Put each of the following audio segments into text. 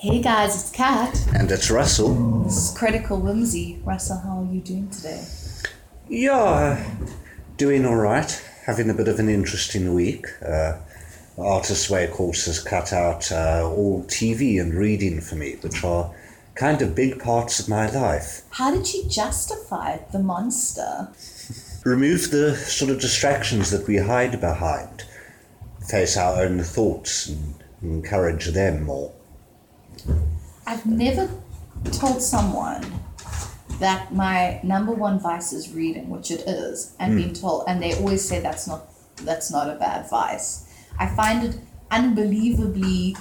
Hey guys, it's Kat. And it's Russell. This is Critical Whimsy. Russell, how are you doing today? Yeah, doing all right. Having a bit of an interesting week. Uh, Artist's Way course has cut out uh, all TV and reading for me, which are kind of big parts of my life. How did you justify the monster? Remove the sort of distractions that we hide behind. Face our own thoughts and encourage them more. I've never told someone that my number one vice is reading, which it is, and being hmm. told, and they always say that's not that's not a bad vice. I find it unbelievably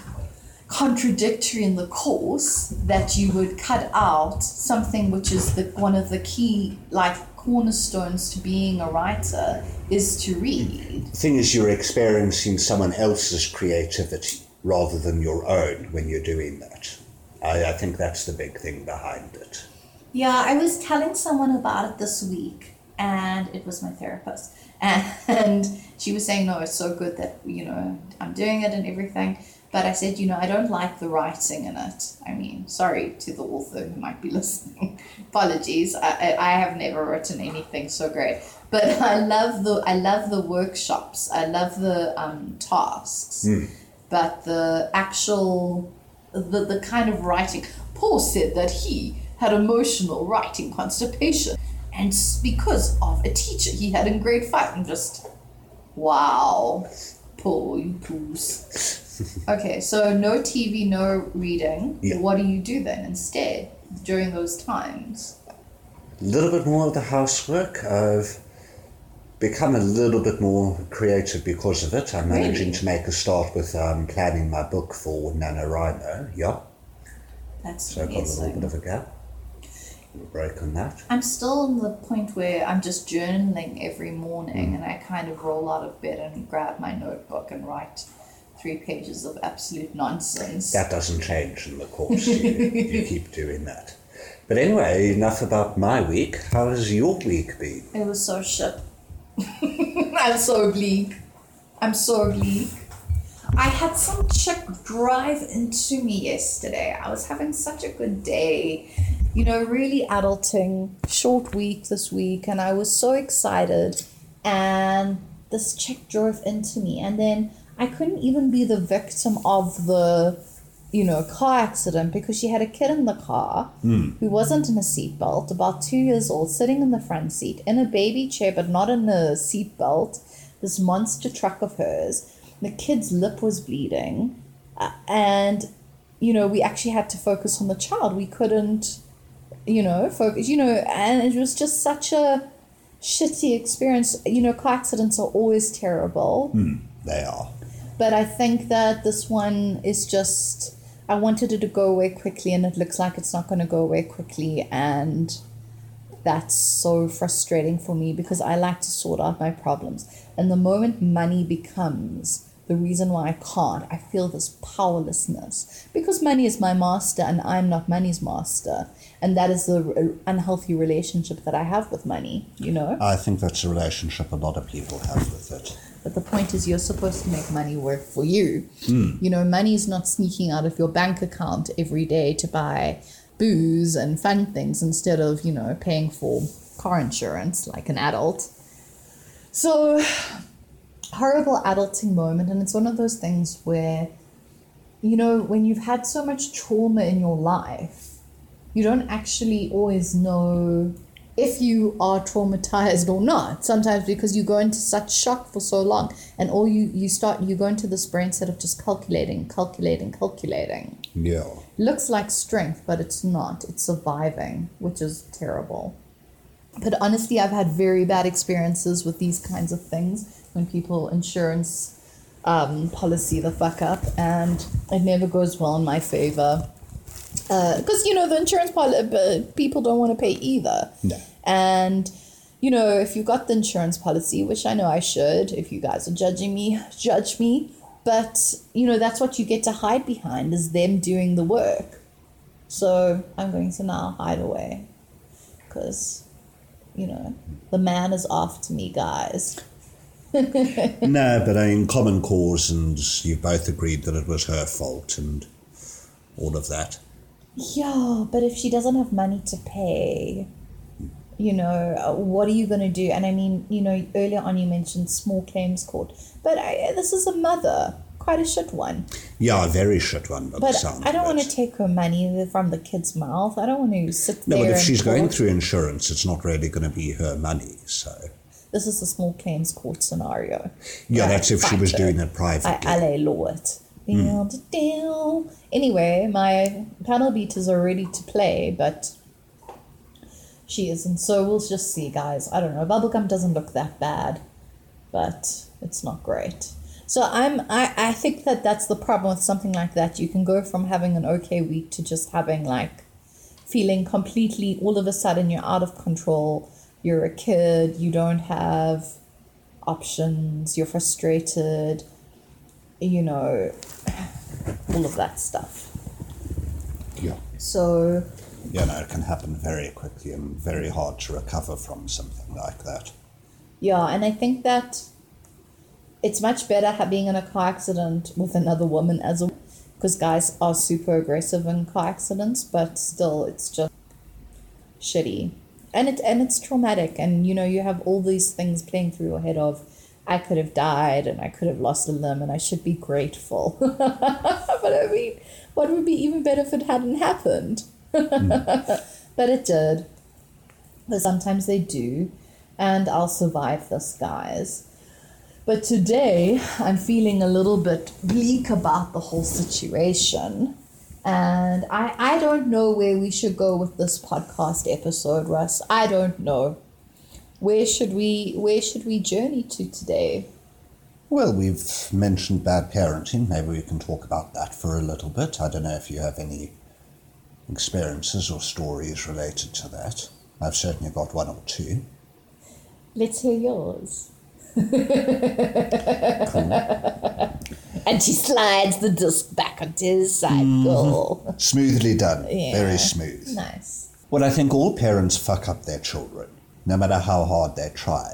contradictory in the course that you would cut out something which is the one of the key like cornerstones to being a writer is to read. The thing is, you're experiencing someone else's creativity rather than your own when you're doing that. I, I think that's the big thing behind it. Yeah, I was telling someone about it this week, and it was my therapist. And she was saying, No, it's so good that, you know, I'm doing it and everything. But I said, You know, I don't like the writing in it. I mean, sorry to the author who might be listening. Apologies. I, I have never written anything so great. But I love the I love the workshops. I love the um, tasks. But the actual the, the kind of writing. Paul said that he had emotional writing constipation, and because of a teacher he had in grade five. I'm just, wow, Paul, you poos. okay, so no TV, no reading. Yeah. What do you do then instead during those times? A little bit more of the housework. I've become a little bit more creative because of it. I'm managing Really? to make a start with um, planning my book for NaNoWriMo. Yeah, That's so I've got a little bit of a gap. A break on that. I'm still in the point where I'm just journaling every morning Mm. and I kind of roll out of bed and grab my notebook and write three pages of absolute nonsense. That doesn't change in the course. you, you keep doing that. But anyway, enough about my week. How has your week been? It was so shit. I'm so bleak. I'm so bleak. I had some chick drive into me yesterday. I was having such a good day. You know, really adulting, short week this week, and I was so excited. And this chick drove into me, and then I couldn't even be the victim of the, you know, a car accident because she had a kid in the car who wasn't in a seatbelt, about two years old, sitting in the front seat in a baby chair, but not in a seatbelt. This monster truck of hers. The kid's lip was bleeding, uh, and you know we actually had to focus on the child. We couldn't, you know, focus. You know, and it was just such a shitty experience. You know, car accidents are always terrible. They are. But I think that this one is just. I wanted it to go away quickly, and it looks like it's not going to go away quickly, and that's so frustrating for me because I like to sort out my problems. And the moment money becomes the reason why I can't, I feel this powerlessness because money is my master and I'm not money's master. And that is the unhealthy relationship that I have with money, you know? I think that's a relationship a lot of people have with it. But the point is, you're supposed to make money work for you. Hmm. You know, money is not sneaking out of your bank account every day to buy booze and fun things instead of, you know, paying for car insurance like an adult. So, horrible adulting moment. And it's one of those things where, you know, when you've had so much trauma in your life, you don't actually always know if you are traumatized or not. Sometimes because you go into such shock for so long and all you you start you go into this brain set of just calculating calculating calculating. Yeah. looks like strength but it's not. It's surviving which is terrible. But honestly i've had very bad experiences with these kinds of things when people insurance um, policy the fuck up and it never goes well in my favor because you know the insurance pol- uh, people don't want to pay either No. and you know if you've got the insurance policy which i know i should if you guys are judging me judge me but you know that's what you get to hide behind is them doing the work so i'm going to now hide away because you know the man is after me guys no, but in common cause, and you've both agreed that it was her fault, and all of that. Yeah, but if she doesn't have money to pay, you know, uh, what are you going to do? And I mean, you know, earlier on you mentioned small claims court, but I, this is a mother, quite a shit one. Yeah, a very shit one. But I don't want to take her money from the kid's mouth. I don't want to sit No, there. No, but if she's going through insurance, it's not really going to be her money. So this is a small claims court scenario. yeah, that's if she was doing it privately. I LA law it. Mm. Deal. Anyway, my panel beaters are ready to play, but she isn't. So we'll just see, guys. I don't know. Bubblegum doesn't look that bad, but it's not great. So I'm. I, I think that that's the problem with something like that. You can go from having an okay week to just having like feeling completely all of a sudden you're out of control. You're a kid. You don't have options. You're frustrated you know, all of that stuff. yeah. So, Yeah, no, it can happen very quickly and very hard to recover from something like that. yeah, and I think that it's much better being in a car accident with another woman as a because guys are super aggressive in car accidents, but still, it's just shitty, and it and it's traumatic, and you know you have all these things playing through your head of. I could have died and I could have lost a limb and I should be grateful. but I mean, what would be even better if it hadn't happened? but it did. But sometimes they do. And I'll survive this, guys. But today, I'm feeling a little bit bleak about the whole situation. And I, I don't know where we should go with this podcast episode, Russ. I don't know. Where should we where should we journey to today? Well, we've mentioned bad parenting. Maybe we can talk about that for a little bit. I don't know if you have any experiences or stories related to that. I've certainly got one or two. Let's hear yours. and she slides the disc back onto his side mm-hmm. goal. Smoothly done. Yeah. Very smooth. Nice. Well, I think all parents fuck up their children, no matter how hard they try.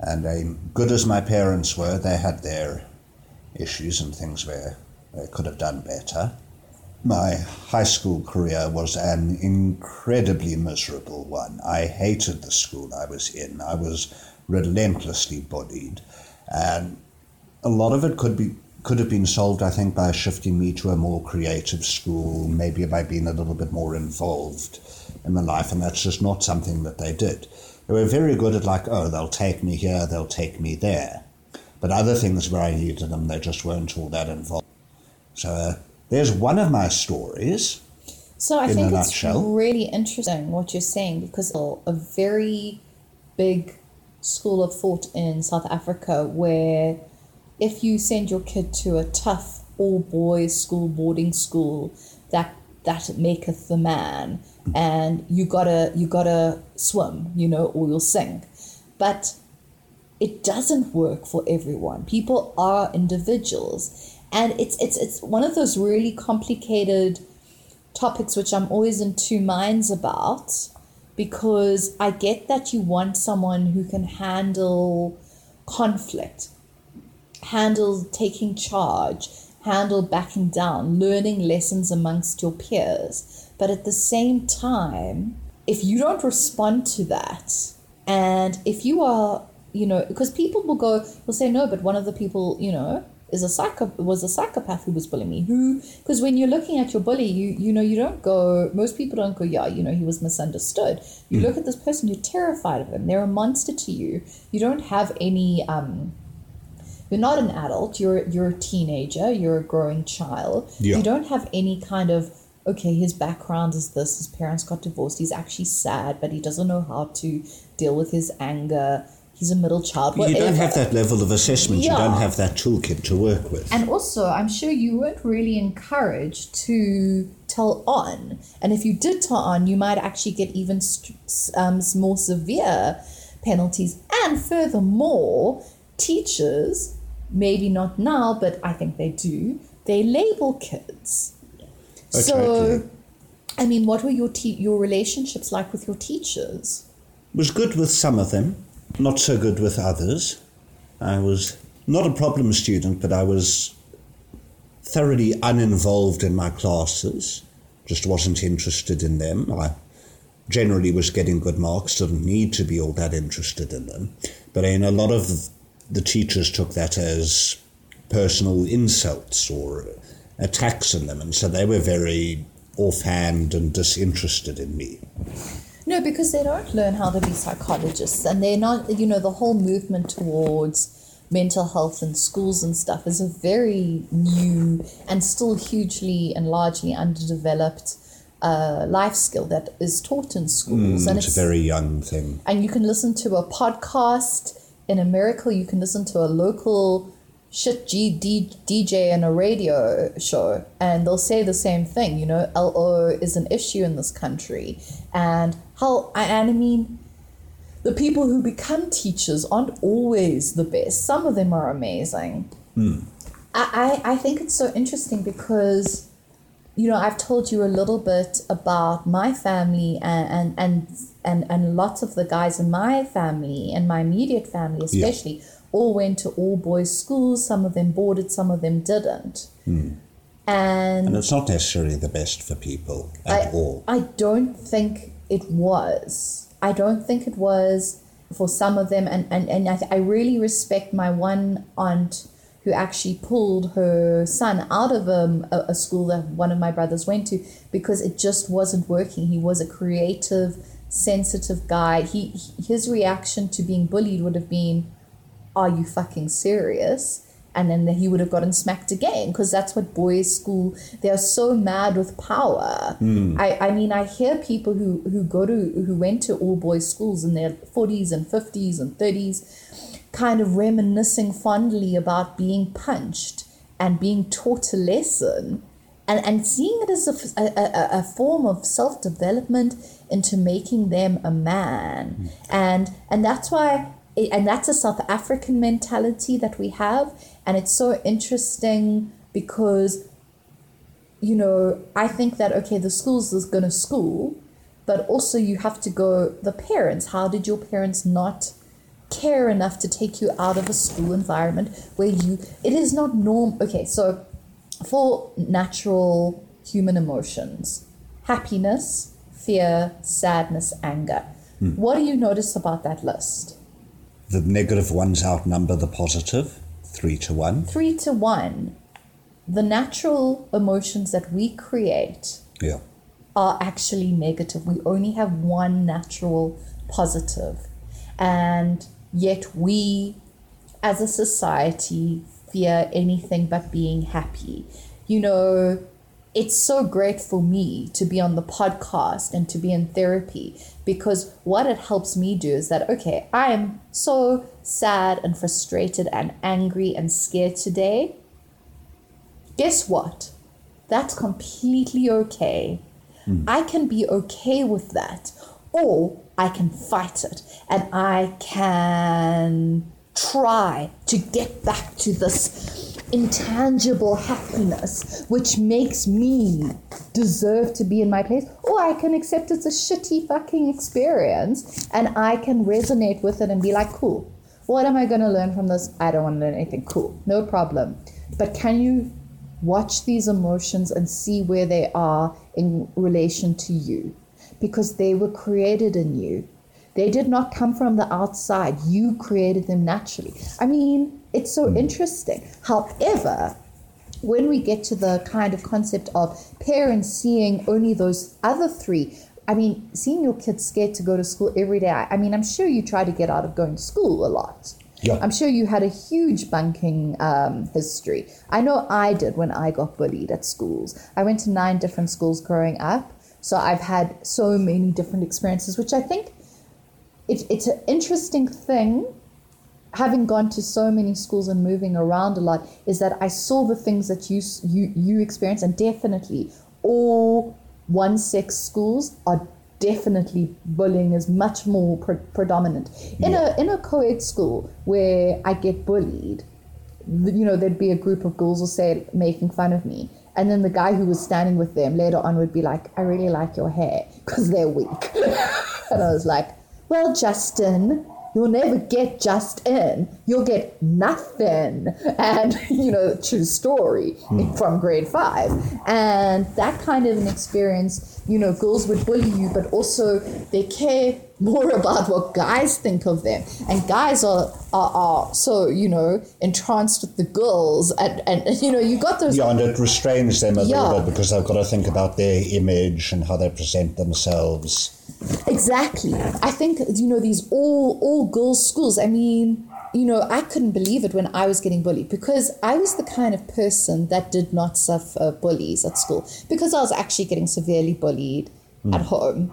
And good as my parents were, they had their issues and things where they could have done better. My high school career was an incredibly miserable one. I hated the school I was in. I was relentlessly bullied, and a lot of it could be could have been solved, I think, by shifting me to a more creative school, maybe by being a little bit more involved in my life, and that's just not something that they did. They were very good at like, oh, they'll take me here, they'll take me there, but other things where I needed them, they just weren't all that involved. So uh, there's one of my stories. So I in think it's really interesting what you're saying because a very big school of thought in South Africa where if you send your kid to a tough all boys school boarding school that that maketh the man and you gotta you gotta swim you know or you'll sink but it doesn't work for everyone. People are individuals, and it's it's it's one of those really complicated topics which I'm always in two minds about because I get that you want someone who can handle conflict, handle taking charge, handle backing down, learning lessons amongst your peers. But at the same time, if you don't respond to that, and if you are, you know, because people will go, will say, no, but one of the people, you know, is a psycho was a psychopath who was bullying me. Who? Because when you're looking at your bully, you you know you don't go. Most people don't go, yeah, you know, he was misunderstood. You look at this person, you're terrified of them. They're a monster to you. You don't have any. um You're not an adult. You're you're a teenager. You're a growing child. Yeah. You don't have any kind of okay. His background is this. His parents got divorced. He's actually sad, but he doesn't know how to deal with his anger. He's a middle child. You don't have that level of assessment. You don't have that toolkit to work with. And also, I'm sure you weren't really encouraged to tell on. And if you did tell on, you might actually get even um, more severe penalties. And furthermore, teachers, maybe not now, but I think they do, they label kids. So. I mean, what were your te- your relationships like with your teachers? was good with some of them, not so good with others. I was not a problem student, but I was thoroughly uninvolved in my classes, just wasn't interested in them. I generally was getting good marks, didn't need to be all that interested in them. But in a lot of the teachers took that as personal insults or attacks on them, and so they were very offhand and disinterested in me. No, because they don't learn how to be psychologists, and they're not. You know, the whole movement towards mental health in schools and stuff is a very new and still hugely and largely underdeveloped uh, life skill that is taught in schools. Mm, and it's a very young thing. and you can listen to a podcast in America. You can listen to a local shit G D, DJ in a radio show, and they'll say the same thing. You know, LO is an issue in this country, and how I and I mean. The people who become teachers aren't always the best. Some of them are amazing. Hmm. I, I, I think it's so interesting because you know, I've told you a little bit about my family and and and and, and lots of the guys in my family and my immediate family especially all went to all boys schools. Some of them boarded, some of them didn't. And, And it's not necessarily the best for people at I, all. I don't think it was. I don't think it was for some of them. And, and, and I, I really respect my one aunt who actually pulled her son out of um, a, a school that one of my brothers went to because it just wasn't working. He was a creative, sensitive guy. He, his reaction to being bullied would have been, Are you fucking serious? and then he would have gotten smacked again because that's what boys school they are so mad with power. Hmm. I, I mean i hear people who who go to who went to all boys schools in their 40s and 50s and 30s kind of reminiscing fondly about being punched and being taught a lesson and, and seeing it as a, a, a, form of self-development into making them a man. Hmm. And and that's why and that's a South African mentality that we have. And it's so interesting because, you know, I think that, okay, the school's is going to school, but also you have to go, the parents, how did your parents not care enough to take you out of a school environment where you, it is not norm. Okay, so for natural human emotions, happiness, fear, sadness, anger. Hmm. What do you notice about that list? The negative ones outnumber the positive, three to one. three to one, the natural emotions that we create Yeah. are actually negative. We only have one natural positive. And yet we, as a society, fear anything but being happy. You know, it's so great for me to be on the podcast and to be in therapy because what it helps me do is that, okay, I am so sad and frustrated and angry and scared today. Guess what? That's completely okay. Hmm. I can be okay with that. Or I can fight it and I can try to get back to this intangible happiness which makes me deserve to be in my place. Or I can accept it's a shitty fucking experience and I can resonate with it and be like, cool. What am I going to learn from this? I don't want to learn anything. Cool. No problem. But can you watch these emotions and see where they are in relation to you because they were created in you. They did not come from the outside. You created them naturally. I mean, it's so interesting. However, when we get to the kind of concept of parents seeing only those other three, I mean, seeing your kids scared to go to school every day, I I mean, I'm sure you try to get out of going to school a lot. Yeah. I'm sure you had a huge bunking um, history. I know I did when I got bullied at schools. I went to nine different schools growing up, so I've had so many different experiences, which I think it, it's an interesting thing. Having gone to so many schools and moving around a lot, is that I saw the things that you you you experience, and definitely all one sex schools are definitely bullying is much more pre- predominant. In a in a co-ed school where I get bullied, you know, there'd be a group of girls will say making fun of me, and then the guy who was standing with them later on would be like, "I really like your hair," because they're weak, and I was like, "Well, Justin." you'll never get just in. You'll get nothing. And, you know, true story hmm. from grade five. And that kind of an experience, you know, girls would bully you, but also they care more about what guys think of them. And guys are, are, are so, you know, entranced with the girls. And, and you know, you got those. Yeah, and it restrains them a Yeah. little bit because they've got to think about their image and how they present themselves. Exactly. I think you know these all all girls schools. I mean, you know, I couldn't believe it when I was getting bullied because I was the kind of person that did not suffer bullies at school because I was actually getting severely bullied hmm. at home.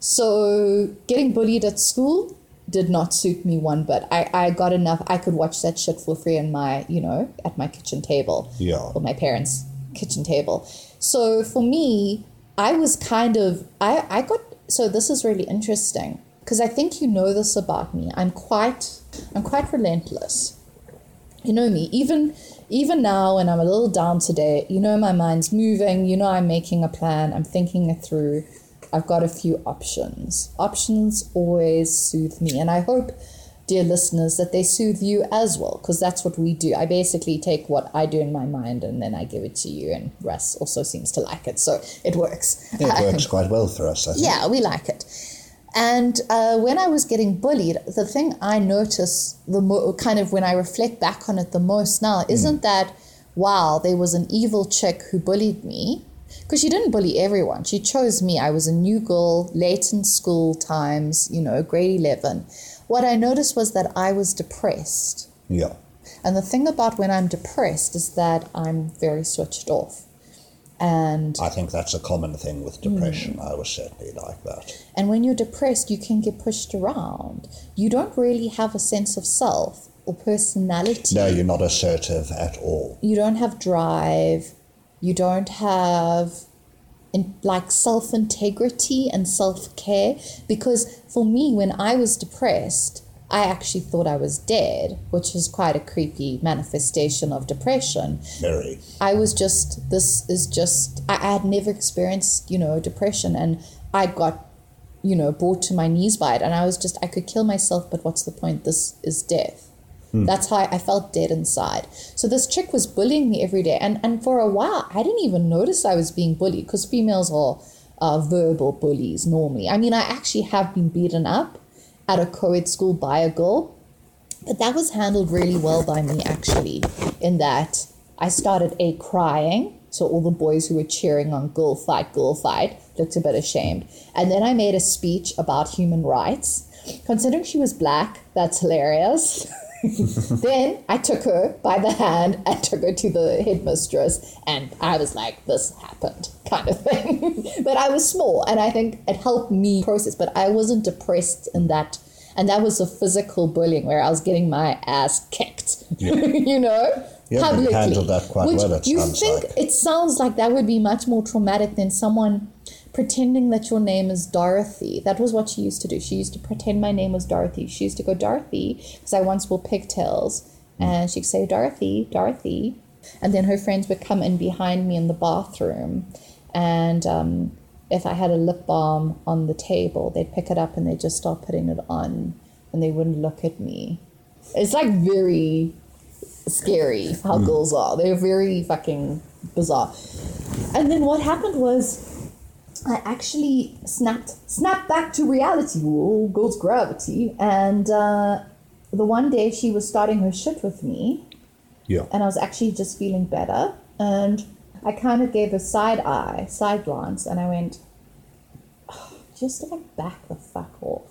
So getting bullied at school did not suit me one bit. I, I got enough. I could watch that shit for free in my, you know, at my kitchen table Yeah. or my parents' kitchen table. So for me, I was kind of I I got so this is really interesting because I think you know this about me. I'm quite I'm quite relentless. You know me, even even now when I'm a little down today, you know my mind's moving, you know I'm making a plan, I'm thinking it through. I've got a few options. Options always soothe me, and I hope dear listeners that they soothe you as well because that's what we do. I basically take what I do in my mind and then I give it to you and Russ also seems to like it, so it works. It works quite well for us, I think. Yeah, we like it. And uh, when I was getting bullied, the thing I notice the mo- kind of when I reflect back on it the most now isn't that wow, there was an evil chick who bullied me because she didn't bully everyone. She chose me. I was a new girl, late in school times, you know, grade eleven. What I noticed was that I was depressed. Yeah. And the thing about when I'm depressed is that I'm very switched off. And I think that's a common thing with depression. Hmm. I was certainly like that. And when you're depressed, you can get pushed around. You don't really have a sense of self or personality. No, you're not assertive at all. You don't have drive. You don't have in, like self integrity and self care. Because for me, when I was depressed, I actually thought I was dead, which is quite a creepy manifestation of depression. Very. I was just, this is just, I, I had never experienced, you know, depression and I got, you know, brought to my knees by it. And I was just, I could kill myself, but what's the point? This is death. That's how I felt dead inside. So this chick was bullying me every day. And, and for a while, I didn't even notice I was being bullied because females are uh, verbal bullies normally. I mean, I actually have been beaten up at a co ed school by a girl. But that was handled really well by me, actually, in that I started A, crying. So all the boys who were cheering on girl fight, girl fight looked a bit ashamed. And then I made a speech about human rights. Considering she was black, that's hilarious. then I took her by the hand and took her to the headmistress, and I was like, "This happened," kind of thing. but I was small, and I think it helped me process. But I wasn't depressed in that, and that was a physical bullying where I was getting my ass kicked. you know, Yeah, you handled that quite Which well, you think like. it sounds like that would be much more traumatic than someone pretending that your name is Dorothy. That was what she used to do. She used to pretend my name was Dorothy. She used to go Dorothy because I once wore pigtails, and she'd say Dorothy, Dorothy, and then her friends would come in behind me in the bathroom, and um, if I had a lip balm on the table, they'd pick it up and they'd just start putting it on, and they wouldn't look at me. It's like very scary how girls are. They're very fucking bizarre. And then what happened was I actually snapped snapped back to reality. Oh, girls gravity. And uh, the one day she was starting her shit with me, Yeah. and I was actually just feeling better. And I kind of gave a side eye, side glance, and I went, "Oh, just like back the fuck off.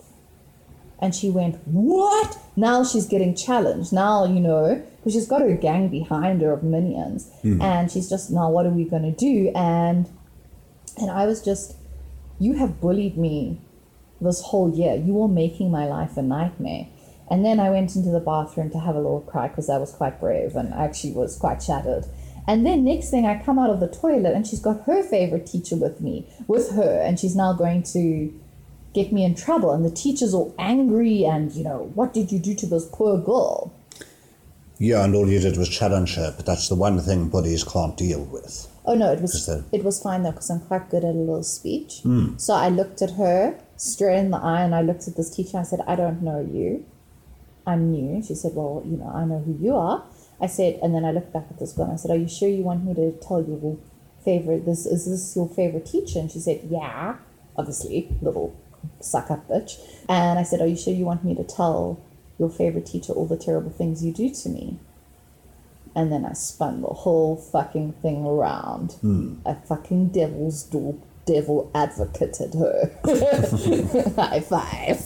And she went, What? Now she's getting challenged. Now, you know, because she's got her gang behind her of minions. And she's just, Now, what are we going to do? And and I was just, You have bullied me this whole year. You are making my life a nightmare. And then I went into the bathroom to have a little cry because I was quite brave and actually was quite shattered. And then next thing I come out of the toilet and she's got her favorite teacher with me, with her, and she's now going to get me in trouble. And the teacher's all angry and, you know, what did you do to this poor girl? Yeah, and all you did was challenge her, but that's the one thing bullies can't deal with. Oh no, it was it was fine though because I'm quite good at a little speech. Hmm. So I looked at her straight in the eye and I looked at this teacher. and I said, "I don't know you. I'm new. She said, Well, you know, I know who you are. I said, and then I looked back at this girl and I said, Are you sure you want me to tell your favorite this is this your favorite teacher? And she said, Yeah, obviously, little suck up bitch. And I said, Are you sure you want me to tell your favorite teacher all the terrible things you do to me? And then I spun the whole fucking thing around. Hmm. I fucking devil's door devil advocated her. High five.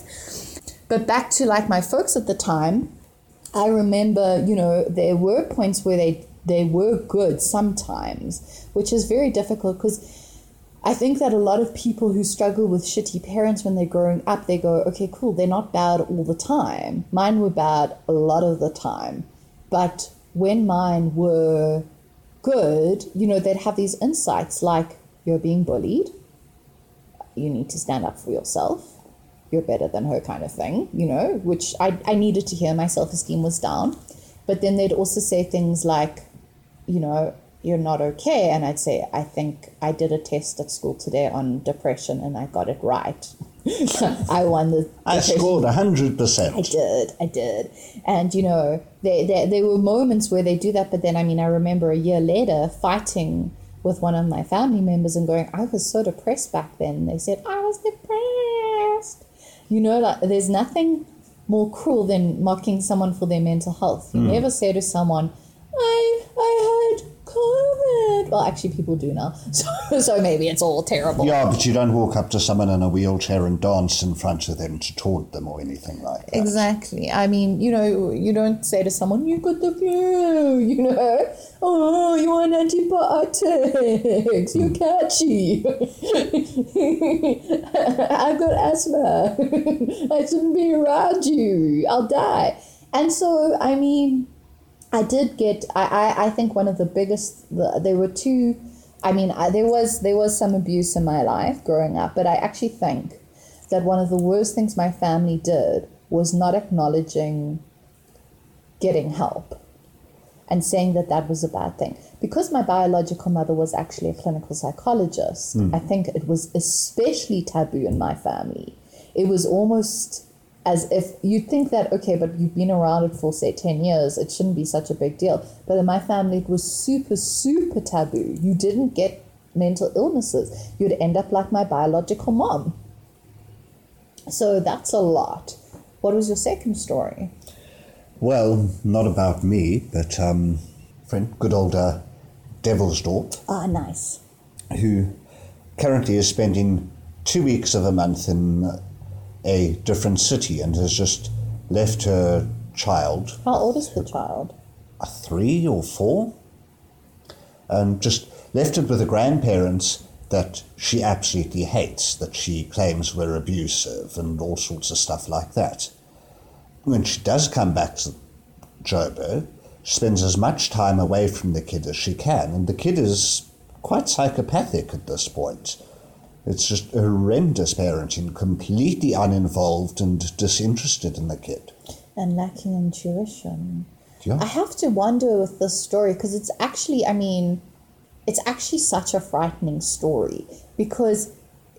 But back to like my folks at the time, I remember, you know, there were points where they they were good sometimes, which is very difficult because I think that a lot of people who struggle with shitty parents when they're growing up, they go, okay, cool, they're not bad all the time. Mine were bad a lot of the time. But when mine were good, you know, they'd have these insights like, you're being bullied, you need to stand up for yourself, you're better than her kind of thing, you know, which I, I needed to hear. My self esteem was down. But then they'd also say things like, you know, you're not okay. And I'd say, I think I did a test at school today on depression and I got it right. I won the I scored 100%. I did, I did. And, you know, there, there, there were moments where they do that, but then, I mean, I remember a year later fighting with one of my family members and going, I was so depressed back then. They said, I was depressed. You know, like, there's nothing more cruel than mocking someone for their mental health. You mm. never say to someone, I, I had COVID. Well, actually, people do now. So, so maybe it's all terrible. Yeah, but you don't walk up to someone in a wheelchair and dance in front of them to taunt them or anything like that. Exactly. I mean, you know, you don't say to someone, "You got the flu," you know. Oh, you want antibiotics? You're hmm. catchy. I've got asthma. I shouldn't be around you. I'll die. And so, I mean, I did get. I, I, I think one of the biggest. The, there were two. I mean, I, there was there was some abuse in my life growing up, but I actually think that one of the worst things my family did was not acknowledging getting help and saying that that was a bad thing. Because my biological mother was actually a clinical psychologist, hmm. I think it was especially taboo in my family. It was almost as if you'd think that, okay, but you've been around it for, say, 10 years, it shouldn't be such a big deal. But in my family, it was super, super taboo. You didn't get mental illnesses, you'd end up like my biological mom. So that's a lot. What was your second story? Well, not about me, but um, friend, good old uh, Devilsdorp, Ah, nice. who currently is spending two weeks of a month in a different city and has just left her child, How old is the child? a three or four, and just left it with the grandparents that she absolutely hates, that she claims were abusive and all sorts of stuff like that. When she does come back to Joburg, she spends as much time away from the kid as she can, and the kid is quite psychopathic at this point. It's just horrendous parenting, completely uninvolved and disinterested in the kid. And lacking intuition. Yeah. I have to wonder with this story because it's actually, I mean, it's actually such a frightening story because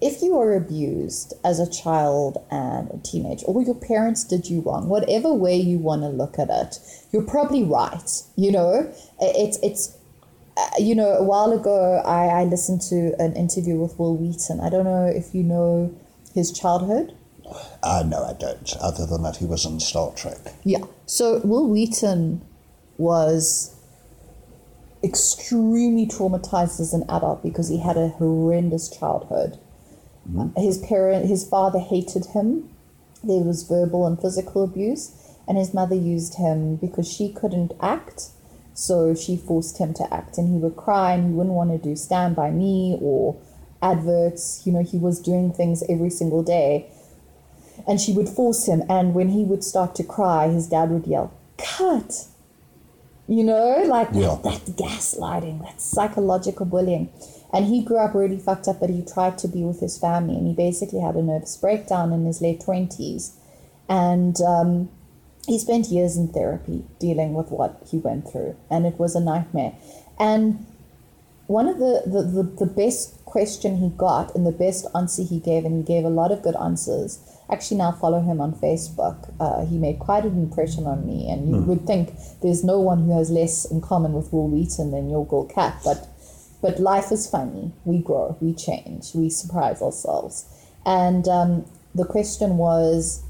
if you are abused as a child and a teenager, or your parents did you wrong, whatever way you want to look at it, you're probably right. You know, it's it's. Uh, you know, a while ago, I, I listened to an interview with Wil Wheaton. I don't know if you know his childhood. Uh, no, I don't, other than that he was in Star Trek. Yeah. So Wil Wheaton was extremely traumatized as an adult because he had a horrendous childhood. His parent, his father hated him. There was verbal and physical abuse, and his mother used him because she couldn't act. So she forced him to act, and he would cry, and he wouldn't want to do Stand By Me or adverts. You know, he was doing things every single day and she would force him and when he would start to cry his dad would yell cut you know like Yeah. that, that gaslighting that psychological bullying and he grew up really fucked up but he tried to be with his family and he basically had a nervous breakdown in his late 20s and um, he spent years in therapy dealing with what he went through and it was a nightmare and one of the, the, the, the best question he got and the best answer he gave, and he gave a lot of good answers. Actually, now follow him on Facebook. Uh, he made quite an impression on me, and you would think there's no one who has less in common with Wil Wheaton than your girl Cat, but but life is funny. We grow, we change, we surprise ourselves. And um, the question was,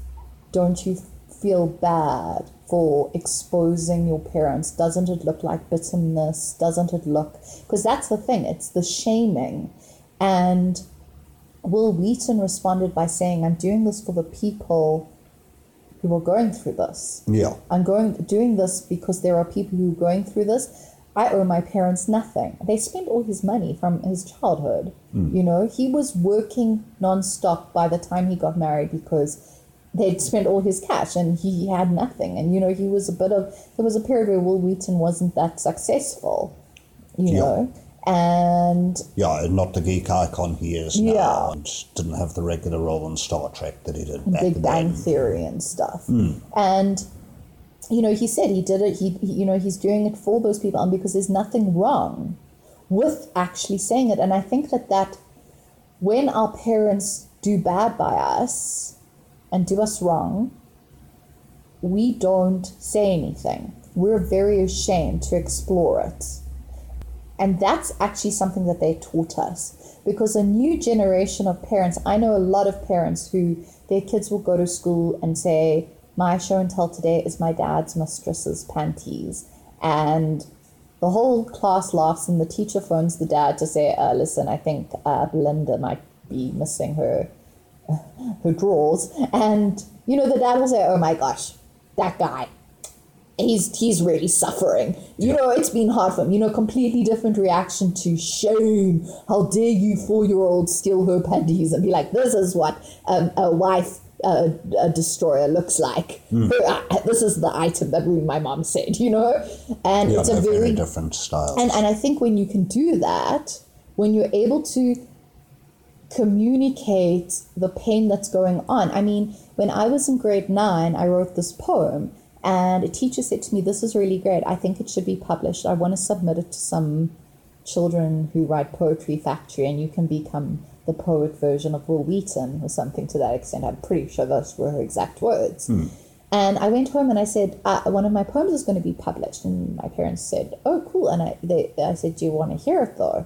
don't you feel bad for exposing your parents? Doesn't it look like bitterness? Doesn't it look because that's the thing, it's the shaming. And Wil Wheaton responded by saying, I'm doing this for the people who are going through this. Yeah. I'm going doing this because there are people who are going through this. I owe my parents nothing. They spent all his money from his childhood. Hmm. You know, he was working nonstop by the time he got married because they'd spent all his cash and he had nothing. And you know, he was a bit of there was a period where Wil Wheaton wasn't that successful. You Yeah. know, and Yeah, not the geek icon he is now, Yeah. and didn't have the regular role in Star Trek that he did back Big Bang then. Theory and stuff. Hmm. And you know, he said he did it. He, he, you know, he's doing it for those people, and because there's nothing wrong with actually saying it. And I think that that when our parents do bad by us and do us wrong, we don't say anything. We're very ashamed to explore it. And that's actually something that they taught us. Because a new generation of parents, I know a lot of parents who their kids will go to school and say, My show and tell today is my dad's mistress's panties. And the whole class laughs, and the teacher phones the dad to say, uh, Listen, I think uh, Belinda might be missing her her drawers. And, you know, the dad will say, Oh my gosh, that guy, he's he's really suffering. You know, it's been hard for him. You know, completely different reaction to shame. How dare you four year old steal her panties and be like, this is what um, a wife. Uh, a destroyer looks like. Her- uh, this is the item that my mom said, you know, and Yeah, it's a very very different style. and, and I think when you can do that, when you're able to communicate the pain that's going on. I mean, when I was in grade nine, I wrote this poem, and a teacher said to me, This is really great. I think it should be published. I want to submit it to some children who write Poetry Factory, and you can become the poet version of Wil Wheaton or something to that extent. I'm pretty sure those were her exact words. And I went home and I said, uh, one of my poems is going to be published. And my parents said, oh, cool. And I, they, I said, do you want to hear it though?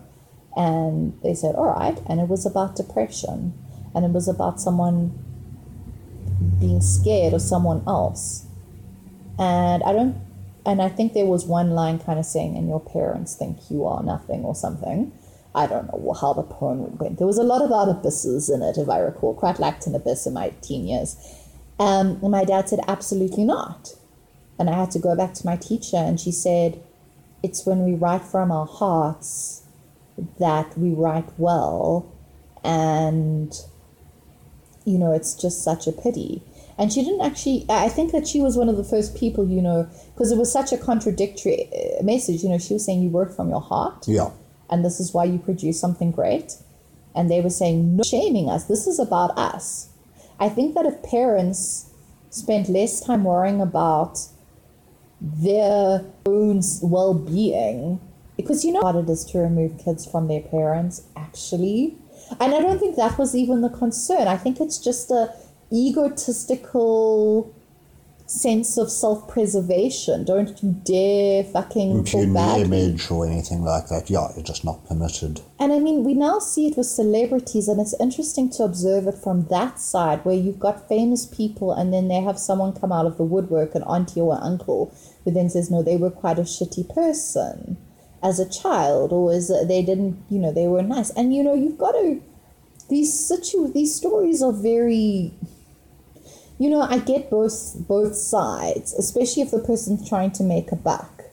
And they said, all right. And it was about depression. And it was about someone being scared of someone else. And I don't, and I think there was one line kind of saying, and your parents think you are nothing or something. I don't know how the poem went. There was a lot about abysses in it, if I recall. Quite lacked an abyss in my teen years. Um, and my dad said, absolutely not. And I had to go back to my teacher, and she said, it's when we write from our hearts that we write well. And, you know, it's just such a pity. And she didn't actually, I think that she was one of the first people, you know, because it was such a contradictory uh, message. You know, she was saying you work from your heart yeah. and this is why you produce something great. And they were saying, no shaming us. This is about us. I think that if parents spent less time worrying about their own well being, because you know what it is to remove kids from their parents, actually. And I don't think that was even the concern. I think it's just a egotistical sense of self preservation. Don't you dare fucking the badly. image or anything like that. Yeah, it's just not permitted. And I mean, we now see it with celebrities, and it's interesting to observe it from that side, where you've got famous people, and then they have someone come out of the woodwork, an auntie or an uncle, who then says, no, they were quite a shitty person as a child, or as they didn't, you know, they were nice. And you know, you've got to these situ these stories are very. You know, I get both both sides, especially if the person's trying to make a buck.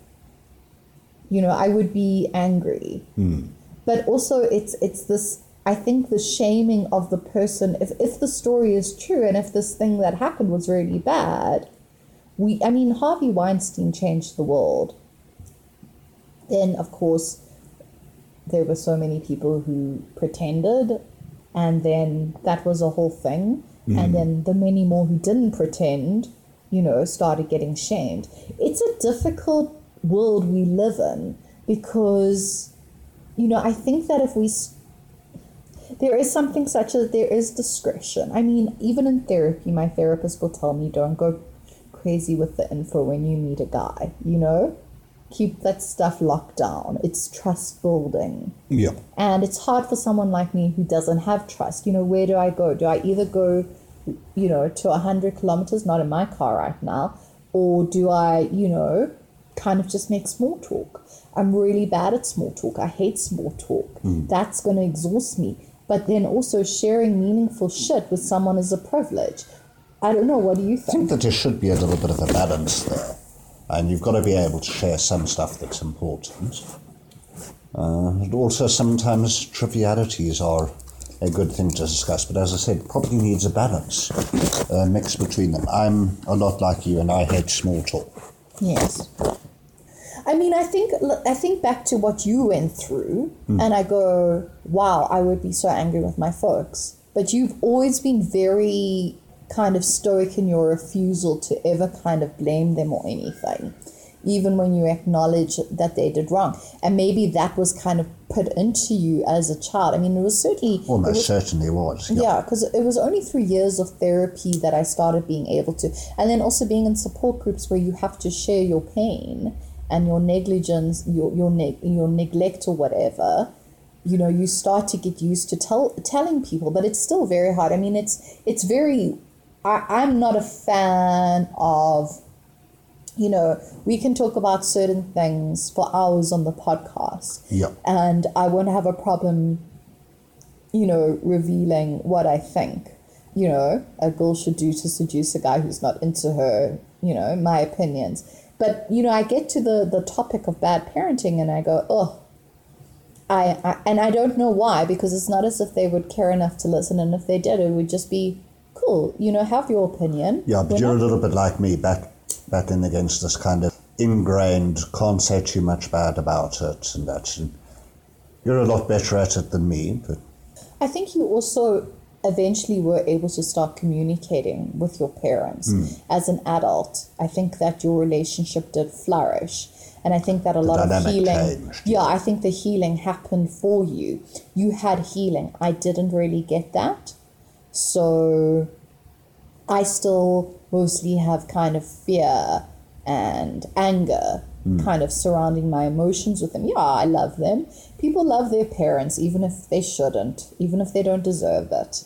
You know, I would be angry hmm. but also it's it's this i think the shaming of the person if, if the story is true and if this thing that happened was really bad we i mean harvey weinstein changed the world then of course there were so many people who pretended and then that was a whole thing and mm-hmm. then the many more who didn't pretend you know started getting shamed it's a difficult world we live in because you know, I think that if we there is something such as there is discretion. I mean, even in therapy, my therapist will tell me don't go crazy with the info when you meet a guy, you know? Keep that stuff locked down. It's trust building. Yeah. And it's hard for someone like me who doesn't have trust. You know, where do I go? Do I either go, you know, to 100 kilometers, not in my car right now, or do I, you know, kind of just make small talk? I'm really bad at small talk. I hate small talk. Hmm. That's going to exhaust me. But then also sharing meaningful shit with someone is a privilege. I don't know. What do you think? I think think? that there should be a little bit of a balance there. And you've got to be able to share some stuff that's important. Uh, and also, sometimes trivialities are a good thing to discuss. But as I said, probably needs a balance, a mix between them. I'm a lot like you, and I hate small talk. Yes. I mean, I think I think back to what you went through, and I go, "Wow, I would be so angry with my folks." But you've always been very kind of stoic in your refusal to ever kind of blame them or anything, even when you acknowledge that they did wrong. And maybe that was kind of put into you as a child. I mean, it was certainly Almost was- certainly was. yeah, because it was only through years of therapy that I started being able to, and then also being in support groups where you have to share your pain and your negligence, your your neg- your neglect or whatever. You know, you start to get used to tell telling people, but it's still very hard. I mean, it's it's very. I, I'm not a fan of you know, we can talk about certain things for hours on the podcast. Yeah. And I won't have a problem, you know, revealing what I think, you know, a girl should do to seduce a guy who's not into her, you know, my opinions. But, you know, I get to the, the topic of bad parenting and I go, oh, I, I and I don't know why because it's not as if they would care enough to listen, and if they did, it would just be cool. You know, have your opinion. Yeah, but We're you're a little bit like me, back battling against this kind of ingrained, can't say too much bad about it, and that. You're a lot better at it than me, but I think you also eventually were able to start communicating with your parents hmm. as an adult. I think that your relationship did flourish. And I think that a lot of healing, changed, yeah, I think the healing happened for you. You had healing. I didn't really get that. So I still mostly have kind of fear and anger hmm. kind of surrounding my emotions with them. Yeah, I love them. People love their parents even if they shouldn't, even if they don't deserve it.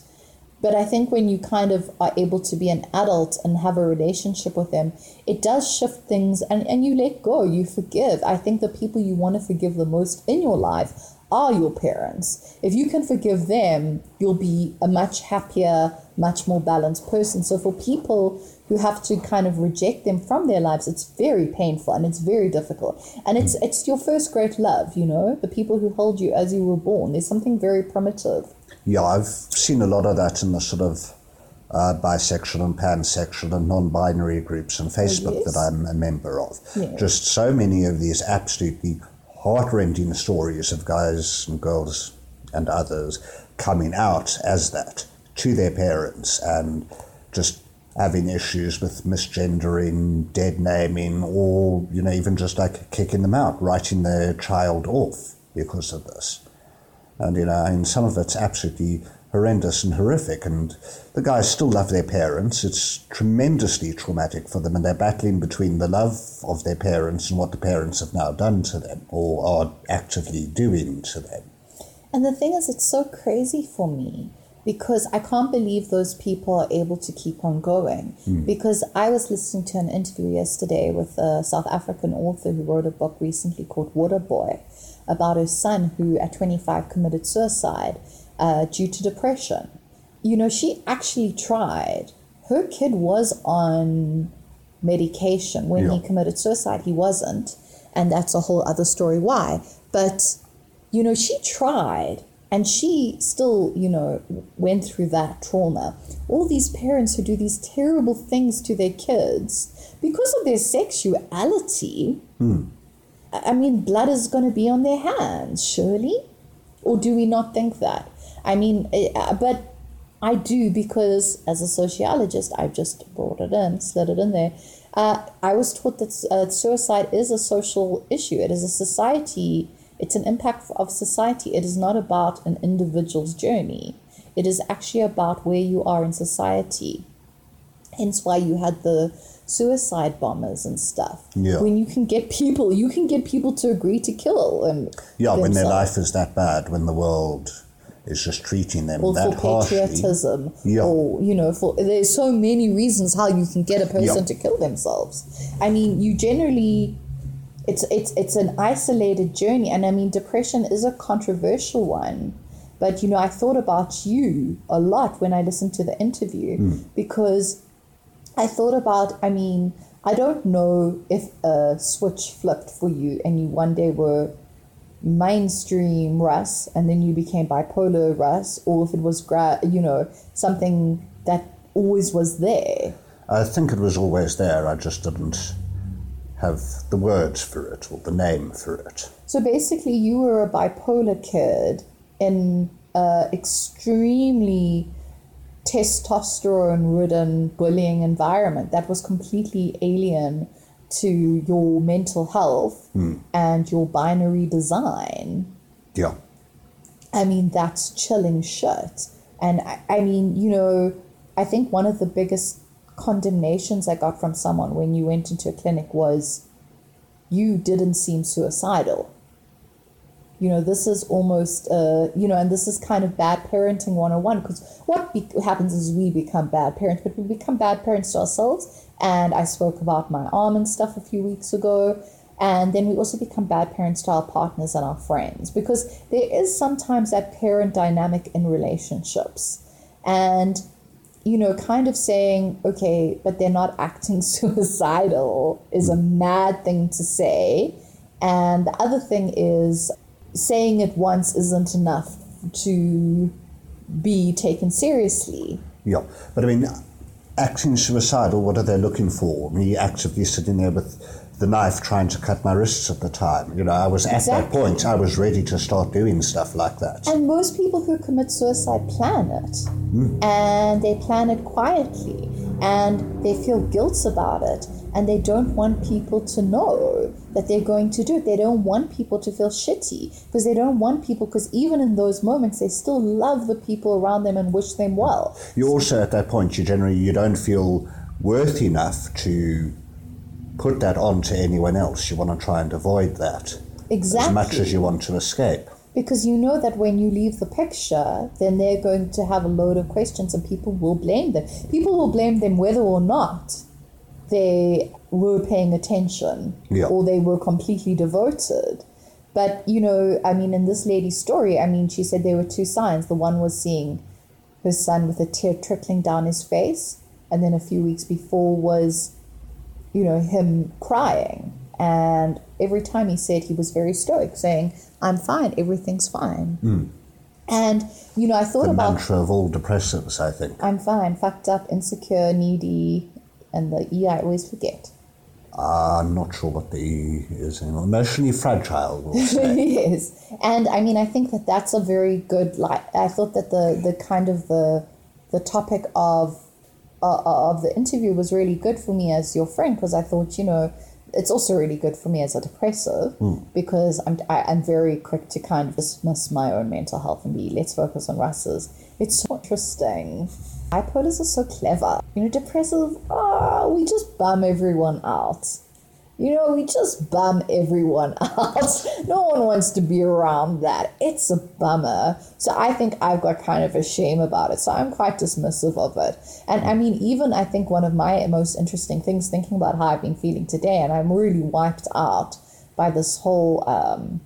But I think when you kind of are able to be an adult and have a relationship with them, it does shift things and, and you let go, you forgive. I think the people you want to forgive the most in your life are your parents. If you can forgive them, you'll be a much happier, much more balanced person. So for people who have to kind of reject them from their lives, it's very painful and it's very difficult. And it's it's your first great love, you know, the people who hold you as you were born. There's something very primitive. yeah, I've seen a lot of that in the sort of uh, bisexual and pansexual and non-binary groups on Facebook yes. that I'm a member of. Yeah. Just so many of these absolutely heart-rending stories of guys and girls and others coming out as that to their parents and just having issues with misgendering, dead naming, or you know even just like kicking them out, writing their child off because of this. And you know, I mean, some of it's absolutely horrendous and horrific. And the guys still love their parents. It's tremendously traumatic for them, and they're battling between the love of their parents and what the parents have now done to them or are actively doing to them. And the thing is, it's so crazy for me because I can't believe those people are able to keep on going. Hmm. Because I was listening to an interview yesterday with a South African author who wrote a book recently called Water Boy about her son who at 25 committed suicide uh, due to depression. You know, she actually tried. Her kid was on medication when he committed suicide. He wasn't. And that's a whole other story why. But you know, she tried and she still, you know, went through that trauma. All these parents who do these terrible things to their kids because of their sexuality, I I mean, blood is going to be on their hands, surely? Or do we not think that? I mean, uh, but I do because as a sociologist, I've just brought it in, slid it in there. Uh, I was taught that uh, suicide is a social issue. It is a society It's an impact of society. It is not about an individual's journey. It is actually about where you are in society. Hence why you had the suicide bombers and stuff. Yeah. When you can get people, you can get people to agree to kill and Yeah, when their life is that bad, when the world is just treating them or that for harshly. patriotism Yeah. or you know for there's so many reasons how you can get a person Yeah. to kill themselves i mean you generally it's it's it's an isolated journey and i mean depression is a controversial one but you know i thought about you a lot when i listened to the interview hmm. because i thought about i mean i don't know if a switch flipped for you and you one day were mainstream Russ and then you became bipolar Russ, or if it was, gra- you know, something that always was there. I think it was always there, I just didn't have the words for it or the name for it. So basically, you were a bipolar kid in a extremely testosterone ridden bullying environment that was completely alien to your mental health hmm. and your binary design. Yeah. I mean, that's chilling shit. And I, I mean, you know, I think one of the biggest condemnations I got from someone when you went into a clinic was you didn't seem suicidal. You know, this is almost, uh, you know, and this is kind of bad parenting 101 because what be- happens is we become bad parents, but we become bad parents to ourselves. And I spoke about my arm and stuff a few weeks ago. And then we also become bad parents to our partners and our friends because there is sometimes that parent dynamic in relationships. And, you know, kind of saying, okay, but they're not acting suicidal is a mad thing to say. And the other thing is saying it once isn't enough to be taken seriously. Yeah. But I mean, acting suicidal, what are they looking for? Me actively sitting there with the knife trying to cut my wrists at the time. You know, I was at that point, I was ready to start doing stuff like that. And most people who commit suicide plan it. Hmm. And they plan it quietly. And they feel guilt about it. And they don't want people to know that they're going to do it. They don't want people to feel shitty. Because they don't want people, because even in those moments, they still love the people around them and wish them well. you also at that point you generally you don't feel worth enough to put that on to anyone else. You want to try and avoid that Exactly. as much as you want to escape. Because you know that when you leave the picture, then they're going to have a load of questions and people will blame them. People will blame them whether or not they were paying attention Yeah. or they were completely devoted. But, you know, I mean, in this lady's story, I mean, she said there were two signs. The one was seeing her son with a tear trickling down his face, and then a few weeks before was, you know, him crying. And every time he said he was very stoic, saying, I'm fine, everything's fine. And, you know, I thought The about mantra of all depressives, I think. I'm fine, fucked up, insecure, needy, and the E I always forget. I'm not sure what the E is anymore. Emotionally fragile, we'll yes, and I mean, I think that that's a very good. Like, I thought that the the kind of the the topic of uh, of the interview was really good for me as your friend because I thought, you know, it's also really good for me as a depressive because I'm I, I'm very quick to kind of dismiss my own mental health and be let's focus on Russ's. It's so interesting. Bipolars are so clever. You know, depressive. Ah, we just bum everyone out. You know, we just bum everyone out. no one wants to be around that. It's a bummer. So I think I've got kind of a shame about it. So I'm quite dismissive of it. And I mean, even I think one of my most interesting things, thinking about how I've been feeling today, and I'm really wiped out by this whole um,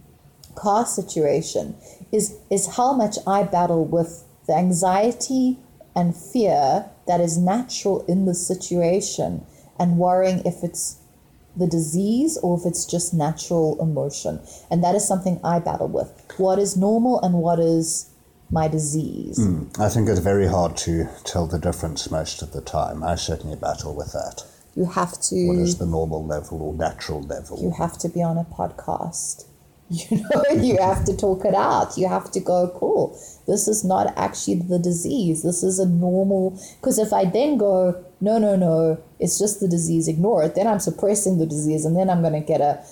car situation, is is how much I battle with the anxiety and fear that is natural in the situation, and worrying if it's the disease or if it's just natural emotion. And that is something I battle with. What is normal and what is my disease? Hmm. I think it's very hard to tell the difference most of the time. I certainly battle with that. You have to What is the normal level or natural level? you have to be on a podcast. You know, you have to talk it out. You have to go, cool. This is not actually the disease. This is a normal. Because if I then go, no, no, no, it's just the disease, ignore it, then I'm suppressing the disease and then I'm going to get a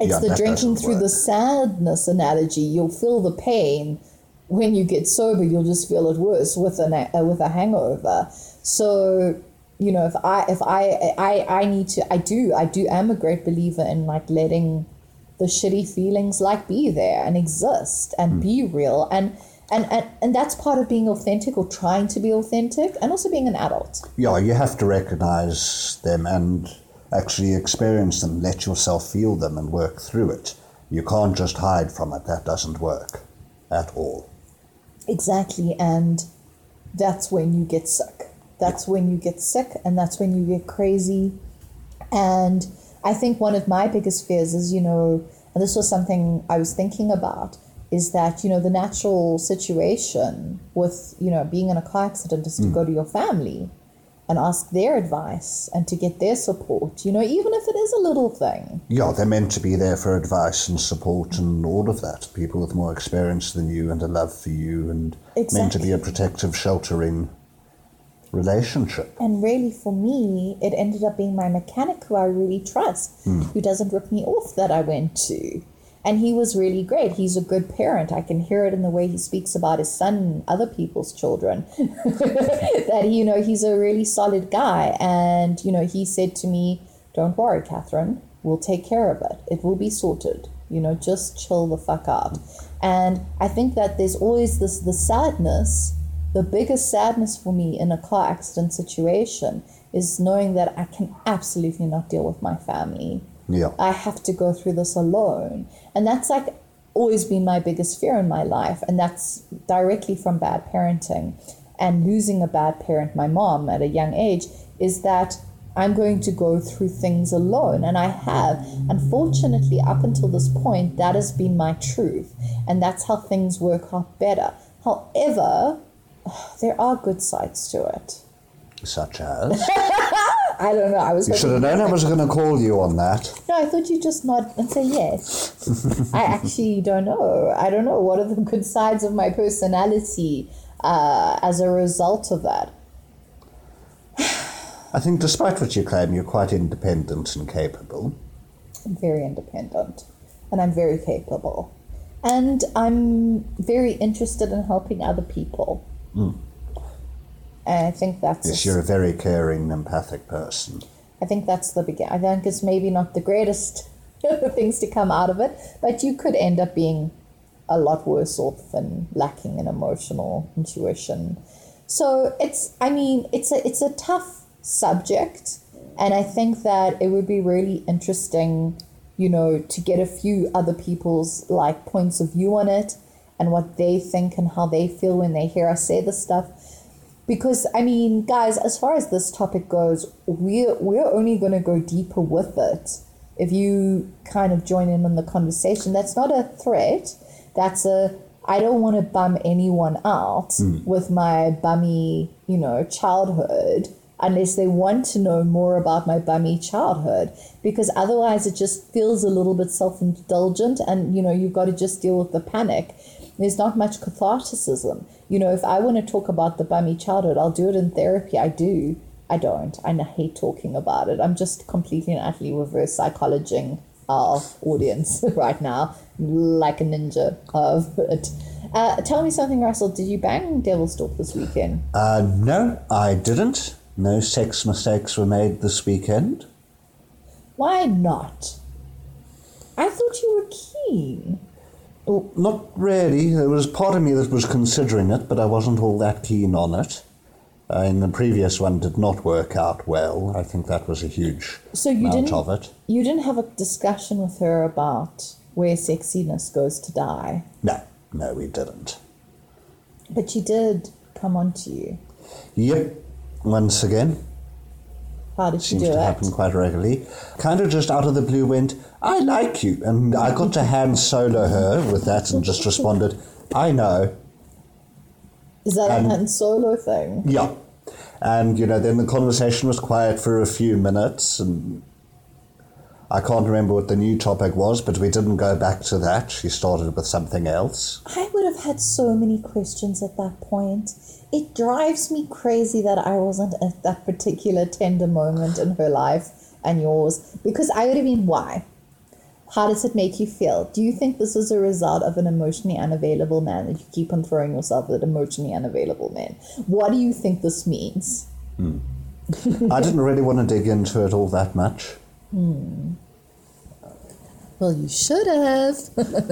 It's Yeah, the drinking through the work. sadness analogy. You'll feel the pain. When you get sober, you'll just feel it worse with an uh, with a hangover. So, you know, if I if I I I need to I do I do am a great believer in like letting the shitty feelings like be there and exist and Hmm. be real and and, and and that's part of being authentic or trying to be authentic and also being an adult. Yeah, you have to recognize them and actually experience them, let yourself feel them and work through it. You can't just hide from it. That doesn't work at all. Exactly, and that's when you get sick. That's when you get sick, and that's when you get crazy. And I think one of my biggest fears is, you know, and this was something I was thinking about, is that, you know, the natural situation with, you know, being in a car accident is to hmm. go to your family and ask their advice and to get their support, you know, even if it is a little thing. Yeah, they're meant to be there for advice and support and all of that. People with more experience than you and a love for you and meant to be a protective, sheltering relationship. And really, for me, it ended up being my mechanic who I really trust, hmm. who doesn't rip me off that I went to. And he was really great. He's a good parent. I can hear it in the way he speaks about his son and other people's children. that, you know, he's a really solid guy. And, you know, he said to me, Don't worry, Catherine, we'll take care of it. It will be sorted. You know, just chill the fuck out. And I think that there's always this the sadness the biggest sadness for me in a car accident situation is knowing that I can absolutely not deal with my family. Yeah. I have to go through this alone. And that's like always been my biggest fear in my life. And that's directly from bad parenting and losing a bad parent, my mom, at a young age, is that I'm going to go through things alone. And I have. Unfortunately, up until this point, that has been my truth. And that's how things work out better. However, there are good sides to it. Such as. I don't know. I was You should have known I was going to call you on that. No, I thought you'd just nod and say yes. I actually don't know. I don't know. What are the good sides of my personality uh, as a result of that? I think, despite what you claim, you're quite independent and capable. I'm very independent and I'm very capable. And I'm very interested in helping other people. Mm. And I think that's Yes, you're a very caring, empathic person. I think that's the begin. I think it's maybe not the greatest things to come out of it, but you could end up being a lot worse off and lacking in emotional intuition. So it's, I mean, it's a it's a tough subject, and I think that it would be really interesting, you know, to get a few other people's like points of view on it and what they think and how they feel when they hear us say this stuff because I mean, guys, as far as this topic goes, we're we're only going to go deeper with it if you kind of join in on the conversation. That's not a threat. That's a I don't want to bum anyone out hmm. with my bummy, you know, childhood unless they want to know more about my bummy childhood because otherwise it just feels a little bit self-indulgent and you know you've got to just deal with the panic there's not much catharticism. You know, if I want to talk about the bummy childhood, I'll do it in therapy. I do. I don't. I hate talking about it. I'm just completely and utterly reverse psychologing our audience right now, like a ninja of it. Uh, tell me something, Russell. Did you bang Devilstalk this weekend? Uh, no, I didn't. No sex mistakes were made this weekend. Why not? I thought you were keen. Well, not really. There was part of me that was considering it, but I wasn't all that keen on it. Uh, in the previous one, did not work out well. I think that was a huge So you amount didn't. of it. You didn't have a discussion with her about where sexiness goes to die. No, no, we didn't. But she did come on to you. Yep, once again, How did she seems do to it? happen quite regularly. Kind of just out of the blue went, I like you. And I got to hand solo her with that and just responded, I know. Is that Um, a Han Solo thing? Yeah. And, you know, then the conversation was quiet for a few minutes, and I can't remember what the new topic was, but we didn't go back to that. She started with something else. I would have had so many questions at that point. It drives me crazy that I wasn't at that particular tender moment in her life and yours because I would have been why. How does it make you feel? Do you think this is a result of an emotionally unavailable man that you keep on throwing yourself at emotionally unavailable men? What do you think this means? Hmm. I didn't really want to dig into it all that much. Hmm. Well, you should have.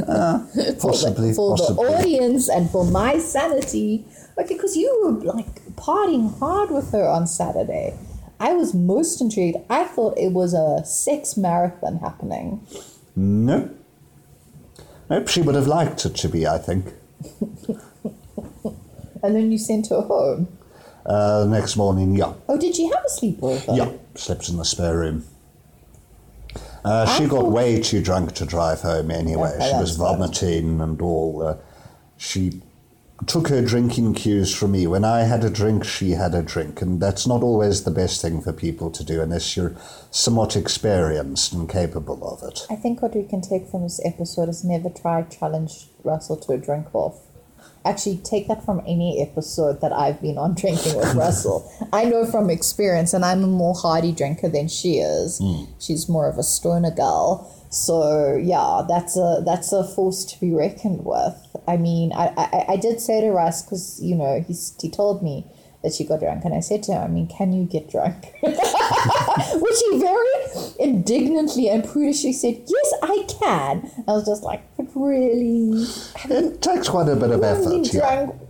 Ah, possibly, for the possibly. audience and for my sanity. Okay, because you were like partying hard with her on Saturday. I was most intrigued. I thought it was a sex marathon happening. Nope. Nope, she would have liked it to be, I think. And then you sent her home. Uh, the next morning, yeah. Oh, did she have a sleepover? Yeah, slept in the spare room. Uh, she I got way too drunk to drive home anyway. Okay, she was vomiting and all. Uh, she took her drinking cues from me. When I had a drink, she had a drink. And that's not always the best thing for people to do unless you're somewhat experienced and capable of it. I think what we can take from this episode is never try challenge Russell to a drink off. Actually, take that from any episode that I've been on drinking with Russell. I know from experience, and I'm a more hardy drinker than she is. Hmm. She's more of a stoner girl. So yeah, that's a that's a force to be reckoned with. I mean, I I, I did say to Russ because you know he's he told me that she got drunk, and I said to him, I mean, can you get drunk? Which he very indignantly and prudishly said, Yes, I can. I was just like, But really? It takes quite a bit of You haven't been effort. Drunk, uh,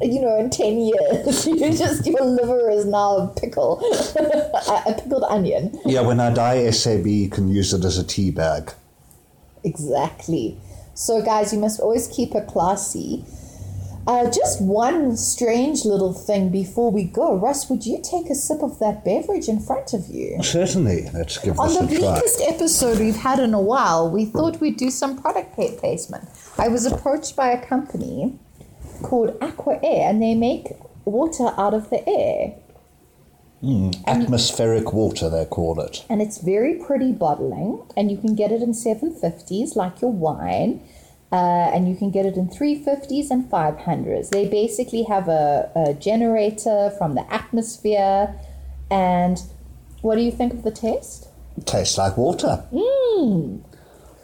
you know, in 10 years. you just, your liver is now a pickle, a pickled onion. yeah, when I die, SAB can use it as a tea bag. Exactly. So, guys, you must always keep it classy. Uh, just one strange little thing before we go. Russ, would you take a sip of that beverage in front of you? Certainly, let's give On this the a try. bleakest episode we've had in a while, we thought we'd do some product placement. I was approached by a company called Aqua Air, and they make water out of the air. Hmm, atmospheric water, they call it. And it's very pretty bottling, and you can get it in 750s like your wine. Uh, and you can get it in 350s and 500s. They basically have a, a generator from the atmosphere. And what do you think of the taste? tastes like water. Hmm.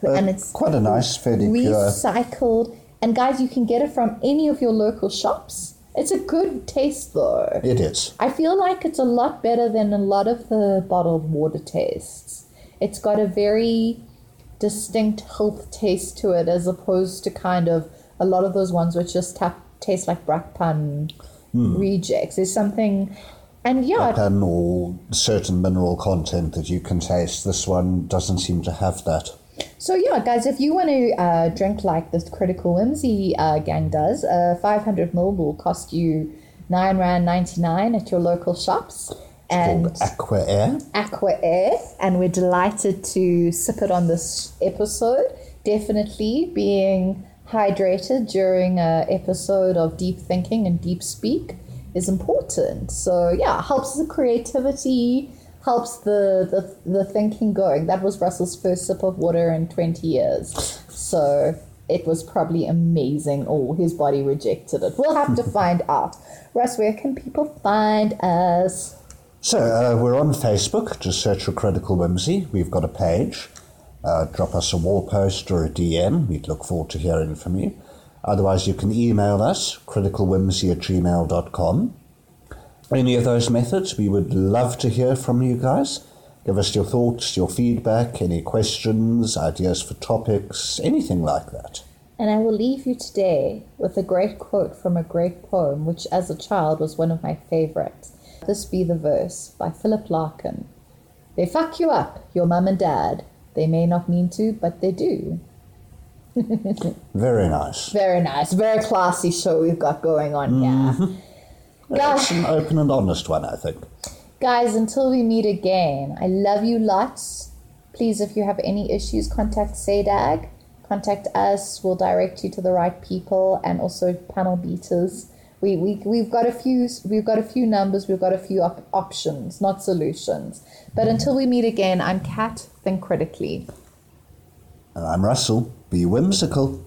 Uh, and it's quite a nice, fairly pure. And guys, you can get it from any of your local shops. It's a good taste though. It is. I feel like it's a lot better than a lot of the bottled water tastes. It's got a very distinct health taste to it as opposed to kind of a lot of those ones which just tap, taste like Brakpan hmm. rejects. There's something, and yeah, And or certain mineral content that you can taste. This one doesn't seem to have that. So yeah, guys, if you want to uh, drink like this Critical Whimsy uh, gang does, uh, 500 ml will cost you nine rand ninety nine at your local shops. And Called Aqua Air. Aqua Air, and we're delighted to sip it on this episode. Definitely being hydrated during a episode of deep thinking and deep speak is important. So yeah, helps the creativity, helps the, the the thinking going. That was Russell's first sip of water in twenty years. So it was probably amazing. Oh, his body rejected it. We'll have to find out. Russ, where can people find us? So uh, we're on Facebook. Just search for Critical Whimsy. We've got a page. Uh, drop us a wall post or a DM. We'd look forward to hearing from you. Otherwise, you can email us, criticalwhimsy at gmail.com. Any of those methods, we would love to hear from you guys. Give us your thoughts, your feedback, any questions, ideas for topics, anything like that. And I will leave you today with a great quote from a great poem, which as a child was one of my favorites. This be the verse by Philip Larkin. They fuck you up, your mum and dad. They may not mean to, but they do. Very nice. Very nice, very classy show we've got going on here. Mm-hmm. Guys, It's an open and honest one, I think. guys, until we meet again, I love you lots. Please, if you have any issues, contact SADAG. Contact us. We'll direct you to the right people and also panel beaters. We, we, we've got a few we've got a few numbers we've got a few op- options not solutions but until we meet again i'm kat think critically And I'm Russell. Be whimsical.